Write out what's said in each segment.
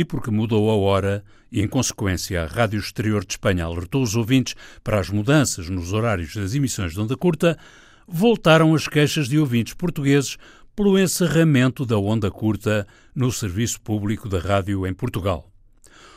e porque mudou a hora e, em consequência, a Rádio Exterior de Espanha alertou os ouvintes para as mudanças nos horários das emissões de onda curta, voltaram as queixas de ouvintes portugueses pelo encerramento da onda curta no serviço público da rádio em Portugal.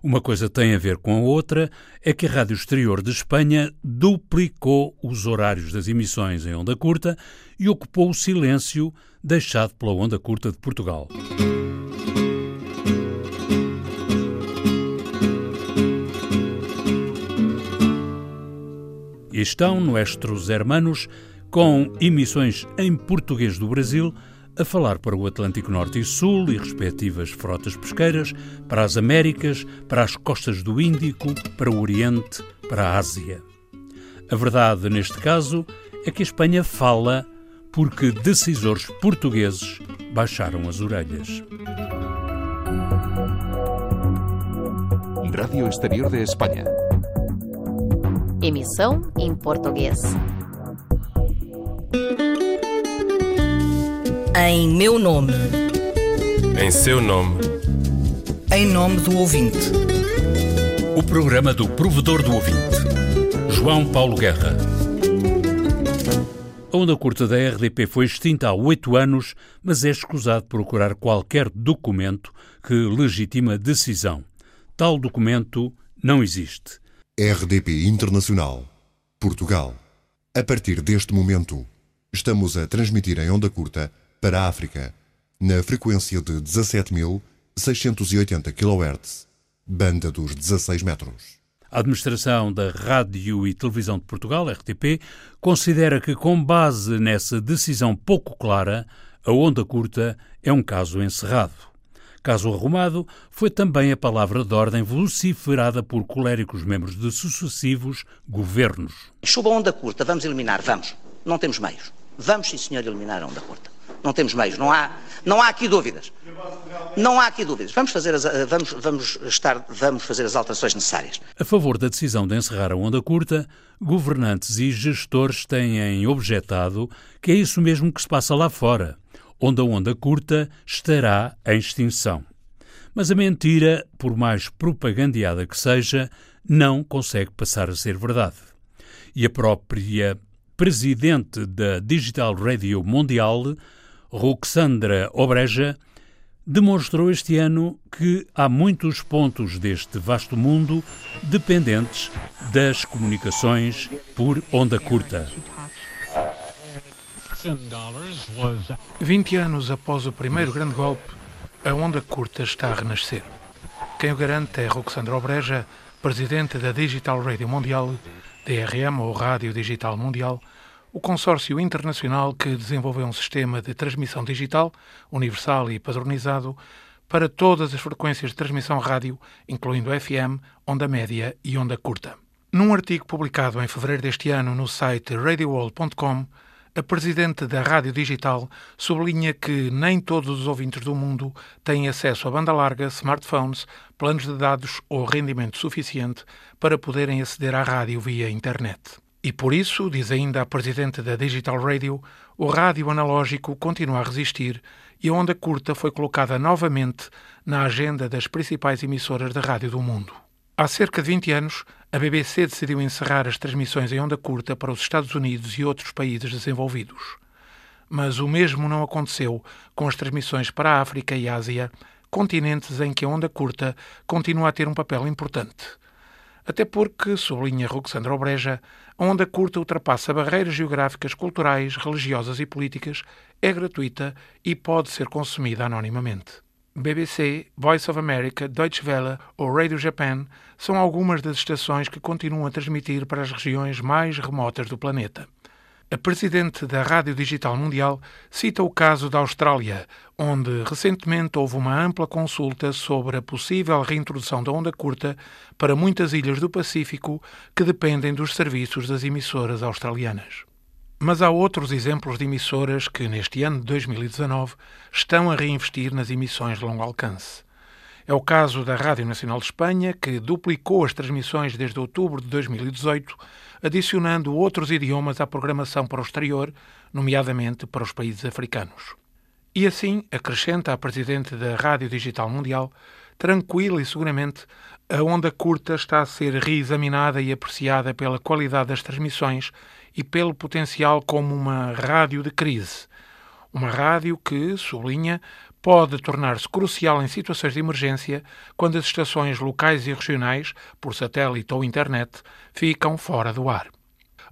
Uma coisa tem a ver com a outra, é que a Rádio Exterior de Espanha duplicou os horários das emissões em onda curta e ocupou o silêncio deixado pela onda curta de Portugal. Estão nuestros hermanos com emissões em português do Brasil a falar para o Atlântico Norte e Sul e respectivas frotas pesqueiras, para as Américas, para as costas do Índico, para o Oriente, para a Ásia. A verdade, neste caso, é que a Espanha fala porque decisores portugueses baixaram as orelhas. Rádio Exterior de Espanha. Emissão em português. Em meu nome. Em seu nome. Em nome do ouvinte. O programa do provedor do ouvinte. João Paulo Guerra. A onda curta da RDP foi extinta há oito anos, mas é escusado procurar qualquer documento que legitima a decisão. Tal documento não existe. RDP Internacional. Portugal. A partir deste momento, estamos a transmitir em onda curta para a África, na frequência de 17.680 kHz, banda dos 16 metros. A Administração da Rádio e Televisão de Portugal, RTP, considera que, com base nessa decisão pouco clara, a onda curta é um caso encerrado. Caso arrumado foi também a palavra de ordem vociferada por coléricos membros de sucessivos governos. Chuba a onda curta, vamos eliminar, vamos. Não temos meios. Vamos, sim, senhor, eliminar a onda curta. Não temos meios, não há, não há aqui dúvidas. Não há aqui dúvidas. Vamos fazer, as, vamos, vamos, estar, vamos fazer as alterações necessárias. A favor da decisão de encerrar a onda curta, governantes e gestores têm objetado que é isso mesmo que se passa lá fora, onde a onda curta estará em extinção. Mas a mentira, por mais propagandeada que seja, não consegue passar a ser verdade. E a própria presidente da Digital Radio Mundial, Roxandra Obreja, demonstrou este ano que há muitos pontos deste vasto mundo dependentes das comunicações por onda curta. 20 anos após o primeiro grande golpe, a onda curta está a renascer. Quem o garante é Roxandra Obreja, presidente da Digital Radio Mundial, DRM ou Rádio Digital Mundial, o consórcio internacional que desenvolveu um sistema de transmissão digital, universal e padronizado, para todas as frequências de transmissão rádio, incluindo FM, onda média e onda curta. Num artigo publicado em fevereiro deste ano no site radioworld.com, a presidente da Rádio Digital sublinha que nem todos os ouvintes do mundo têm acesso a banda larga, smartphones, planos de dados ou rendimento suficiente para poderem aceder à rádio via internet. E por isso, diz ainda a presidente da Digital Radio, o rádio analógico continua a resistir e a onda curta foi colocada novamente na agenda das principais emissoras de rádio do mundo. Há cerca de 20 anos, a BBC decidiu encerrar as transmissões em onda curta para os Estados Unidos e outros países desenvolvidos. Mas o mesmo não aconteceu com as transmissões para a África e Ásia, continentes em que a onda curta continua a ter um papel importante. Até porque, sublinha Roxandra Obreja, a onda curta ultrapassa barreiras geográficas, culturais, religiosas e políticas, é gratuita e pode ser consumida anonimamente. BBC, Voice of America, Deutsche Welle ou Radio Japan são algumas das estações que continuam a transmitir para as regiões mais remotas do planeta. A presidente da Rádio Digital Mundial cita o caso da Austrália, onde recentemente houve uma ampla consulta sobre a possível reintrodução da onda curta para muitas ilhas do Pacífico que dependem dos serviços das emissoras australianas. Mas há outros exemplos de emissoras que, neste ano de 2019, estão a reinvestir nas emissões de longo alcance. É o caso da Rádio Nacional de Espanha, que duplicou as transmissões desde outubro de 2018, adicionando outros idiomas à programação para o exterior, nomeadamente para os países africanos. E assim, acrescenta a presidente da Rádio Digital Mundial, tranquila e seguramente a onda curta está a ser reexaminada e apreciada pela qualidade das transmissões e pelo potencial como uma rádio de crise. Uma rádio que, sublinha, pode tornar-se crucial em situações de emergência quando as estações locais e regionais, por satélite ou internet, ficam fora do ar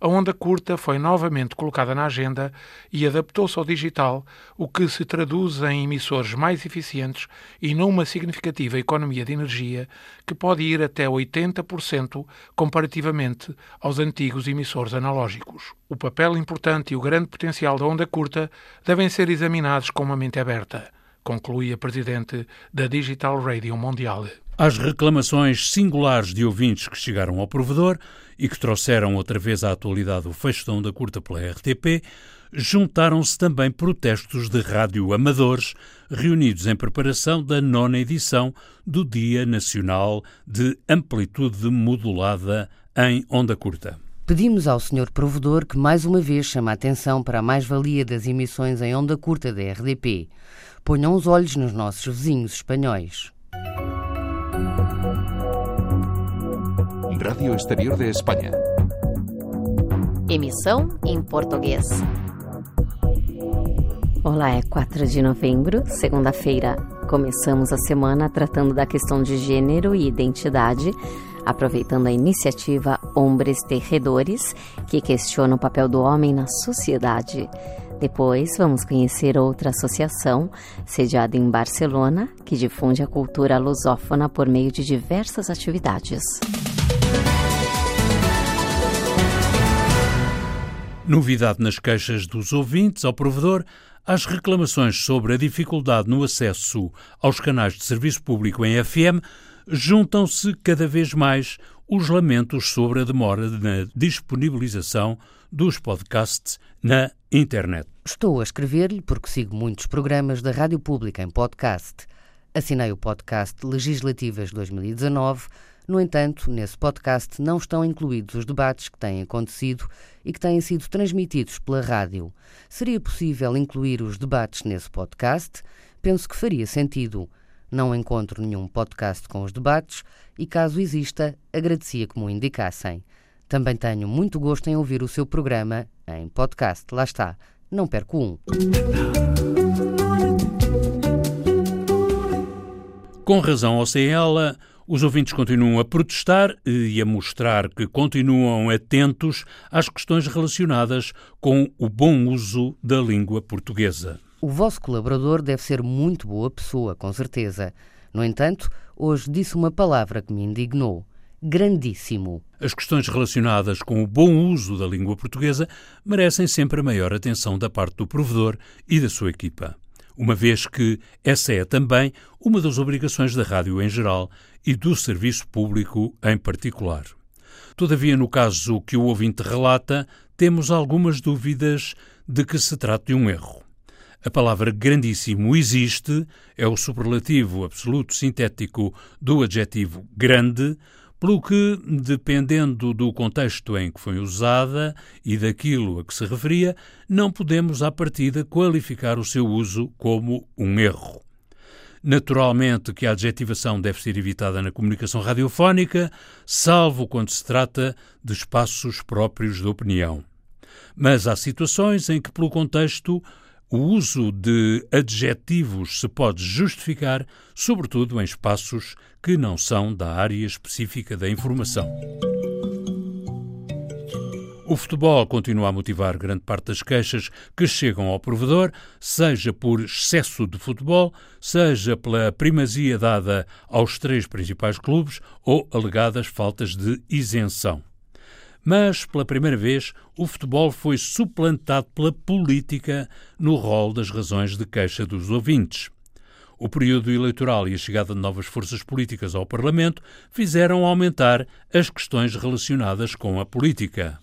a onda curta foi novamente colocada na agenda e adaptou-se ao digital, o que se traduz em emissores mais eficientes e numa significativa economia de energia que pode ir até 80% comparativamente aos antigos emissores analógicos. O papel importante e o grande potencial da onda curta devem ser examinados com uma mente aberta, conclui a presidente da Digital Radio Mondial. Às reclamações singulares de ouvintes que chegaram ao provedor e que trouxeram outra vez à atualidade o fecho da curta pela RTP, juntaram-se também protestos de rádio amadores reunidos em preparação da nona edição do Dia Nacional de Amplitude Modulada em Onda Curta. Pedimos ao Sr. Provedor que mais uma vez chame a atenção para a mais-valia das emissões em onda curta da RDP. Ponham os olhos nos nossos vizinhos espanhóis. Radio Exterior de Espanha. Emissão em português. Olá, é 4 de novembro, segunda-feira. Começamos a semana tratando da questão de gênero e identidade, aproveitando a iniciativa Hombres Terredores, que questiona o papel do homem na sociedade. Depois, vamos conhecer outra associação, sediada em Barcelona, que difunde a cultura lusófona por meio de diversas atividades. Novidade nas queixas dos ouvintes ao provedor, as reclamações sobre a dificuldade no acesso aos canais de serviço público em FM juntam-se cada vez mais os lamentos sobre a demora na disponibilização dos podcasts na internet. Estou a escrever-lhe porque sigo muitos programas da Rádio Pública em podcast. Assinei o podcast Legislativas 2019 no entanto, nesse podcast não estão incluídos os debates que têm acontecido e que têm sido transmitidos pela rádio. Seria possível incluir os debates nesse podcast? Penso que faria sentido. Não encontro nenhum podcast com os debates e, caso exista, agradecia que me o indicassem. Também tenho muito gosto em ouvir o seu programa em podcast. Lá está, não perco um. Com razão, sem ela, os ouvintes continuam a protestar e a mostrar que continuam atentos às questões relacionadas com o bom uso da língua portuguesa. O vosso colaborador deve ser muito boa pessoa, com certeza. No entanto, hoje disse uma palavra que me indignou. Grandíssimo. As questões relacionadas com o bom uso da língua portuguesa merecem sempre a maior atenção da parte do provedor e da sua equipa uma vez que essa é também uma das obrigações da rádio em geral e do serviço público em particular. Todavia, no caso que o ouvinte relata, temos algumas dúvidas de que se trata de um erro. A palavra grandíssimo existe, é o superlativo absoluto sintético do adjetivo grande, pelo que, dependendo do contexto em que foi usada e daquilo a que se referia, não podemos, à partida, qualificar o seu uso como um erro. Naturalmente que a adjetivação deve ser evitada na comunicação radiofónica, salvo quando se trata de espaços próprios de opinião. Mas há situações em que, pelo contexto, o uso de adjetivos se pode justificar, sobretudo em espaços que não são da área específica da informação. O futebol continua a motivar grande parte das queixas que chegam ao provedor, seja por excesso de futebol, seja pela primazia dada aos três principais clubes ou alegadas faltas de isenção. Mas, pela primeira vez, o futebol foi suplantado pela política no rol das razões de queixa dos ouvintes. O período eleitoral e a chegada de novas forças políticas ao Parlamento fizeram aumentar as questões relacionadas com a política.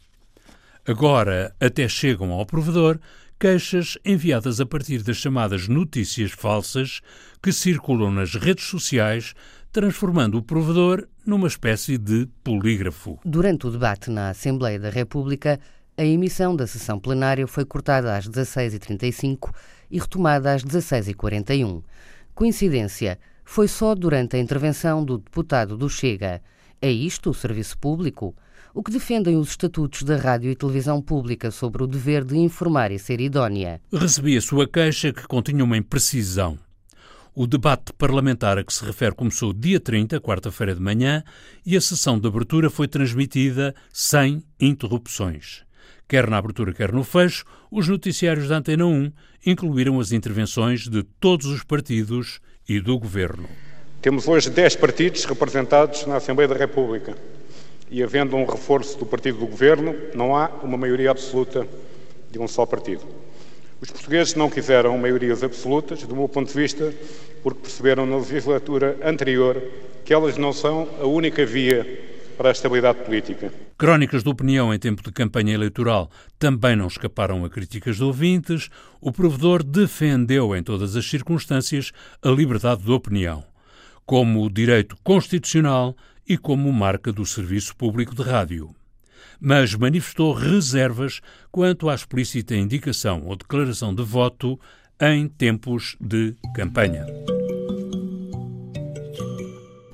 Agora até chegam ao provedor queixas enviadas a partir das chamadas notícias falsas que circulam nas redes sociais transformando o provedor numa espécie de polígrafo. Durante o debate na Assembleia da República, a emissão da sessão plenária foi cortada às 16h35 e retomada às 16h41. Coincidência, foi só durante a intervenção do deputado do Chega. É isto o serviço público? O que defendem os estatutos da Rádio e Televisão Pública sobre o dever de informar e ser idónea? Recebi a sua queixa que continha uma imprecisão. O debate parlamentar a que se refere começou dia 30, quarta-feira de manhã, e a sessão de abertura foi transmitida sem interrupções. Quer na abertura, quer no fecho, os noticiários da Antena 1 incluíram as intervenções de todos os partidos e do governo. Temos hoje 10 partidos representados na Assembleia da República. E havendo um reforço do partido do governo, não há uma maioria absoluta de um só partido. Os portugueses não quiseram maiorias absolutas, do meu ponto de vista, porque perceberam na legislatura anterior que elas não são a única via para a estabilidade política. Crónicas de opinião em tempo de campanha eleitoral também não escaparam a críticas de ouvintes. O provedor defendeu em todas as circunstâncias a liberdade de opinião, como direito constitucional e como marca do serviço público de rádio. Mas manifestou reservas quanto à explícita indicação ou declaração de voto em tempos de campanha.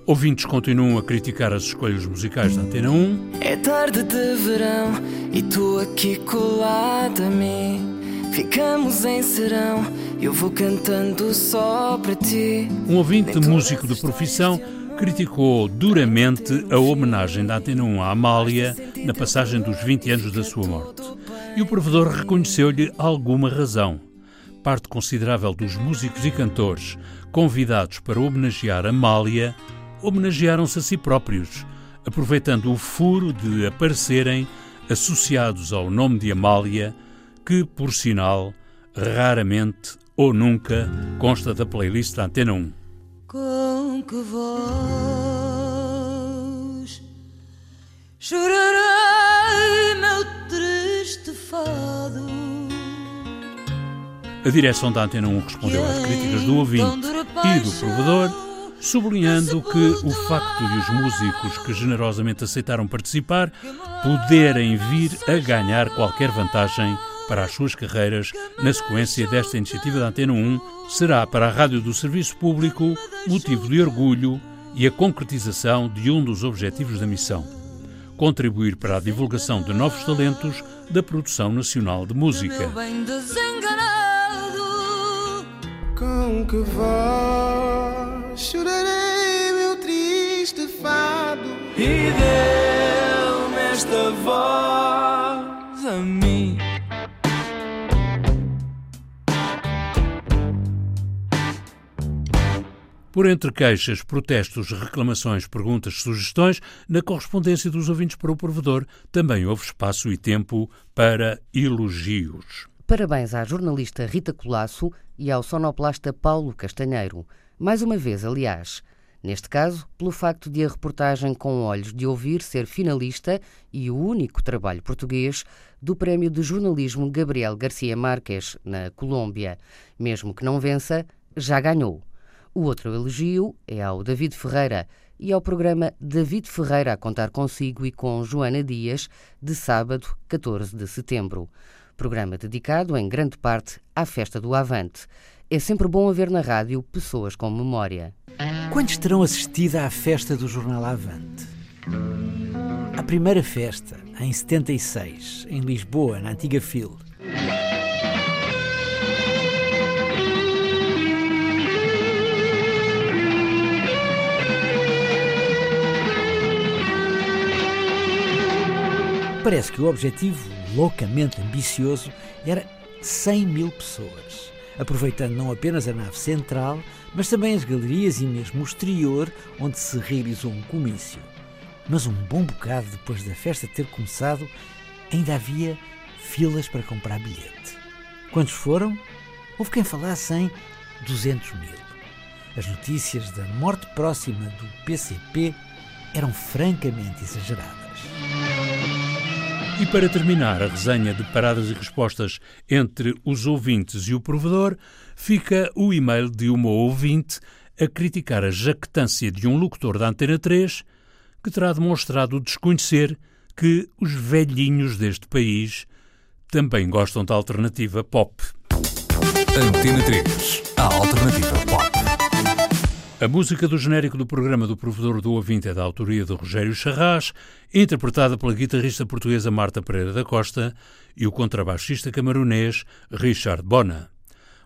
Ouvintes continuam a criticar as escolhas musicais da Antena 1. É tarde de verão e tu aqui colada a mim. Ficamos em serão, eu vou cantando só para ti. Um ouvinte músico de profissão criticou duramente a homenagem da Antena 1 à Amália na passagem dos 20 anos da sua morte. E o provedor reconheceu-lhe alguma razão. Parte considerável dos músicos e cantores convidados para homenagear Amália homenagearam-se a si próprios, aproveitando o furo de aparecerem associados ao nome de Amália, que, por sinal, raramente ou nunca consta da playlist da Antena 1. Com que voz chorarei meu triste fado? A direção da Antena 1 respondeu às críticas do ouvinte e do provedor sublinhando que o facto de os músicos que generosamente aceitaram participar poderem vir a ganhar qualquer vantagem para as suas carreiras na sequência desta iniciativa da Antena 1 será para a Rádio do Serviço Público motivo de orgulho e a concretização de um dos objetivos da missão: contribuir para a divulgação de novos talentos da produção nacional de música. Com que chorarei meu triste fado e deu-me esta voz Por entre queixas, protestos, reclamações, perguntas, sugestões, na correspondência dos ouvintes para o provedor também houve espaço e tempo para elogios. Parabéns à jornalista Rita Colasso e ao sonoplasta Paulo Castanheiro. Mais uma vez, aliás. Neste caso, pelo facto de a reportagem com olhos de ouvir ser finalista e o único trabalho português do Prémio de Jornalismo Gabriel Garcia Marques, na Colômbia. Mesmo que não vença, já ganhou. O outro elogio é ao David Ferreira e ao programa David Ferreira a contar consigo e com Joana Dias, de sábado, 14 de setembro. Programa dedicado, em grande parte, à festa do Avante. É sempre bom haver na rádio pessoas com memória. Quantos terão assistido à festa do Jornal Avante? A primeira festa, em 76, em Lisboa, na antiga FIL. Parece que o objetivo, loucamente ambicioso, era 100 mil pessoas, aproveitando não apenas a nave central, mas também as galerias e mesmo o exterior, onde se realizou um comício. Mas um bom bocado depois da festa ter começado, ainda havia filas para comprar bilhete. Quantos foram? Houve quem falasse em 200 mil. As notícias da morte próxima do PCP eram francamente exageradas. E para terminar a resenha de paradas e respostas entre os ouvintes e o provedor, fica o e-mail de uma ouvinte a criticar a jactância de um locutor da Antena 3 que terá demonstrado desconhecer que os velhinhos deste país também gostam da alternativa pop. Antena 3, a alternativa pop. A música do genérico do programa do Provedor do Ouvinte é da autoria de Rogério Charras, interpretada pela guitarrista portuguesa Marta Pereira da Costa e o contrabaixista camarunês Richard Bona.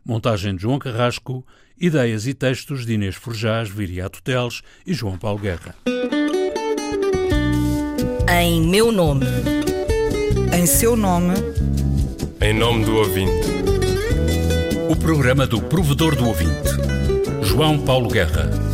Montagem de João Carrasco, ideias e textos de Inês Forjás, Viriato Teles e João Paulo Guerra. Em meu nome. Em seu nome. Em nome do ouvinte. O programa do Provedor do Ouvinte. João Paulo Guerra.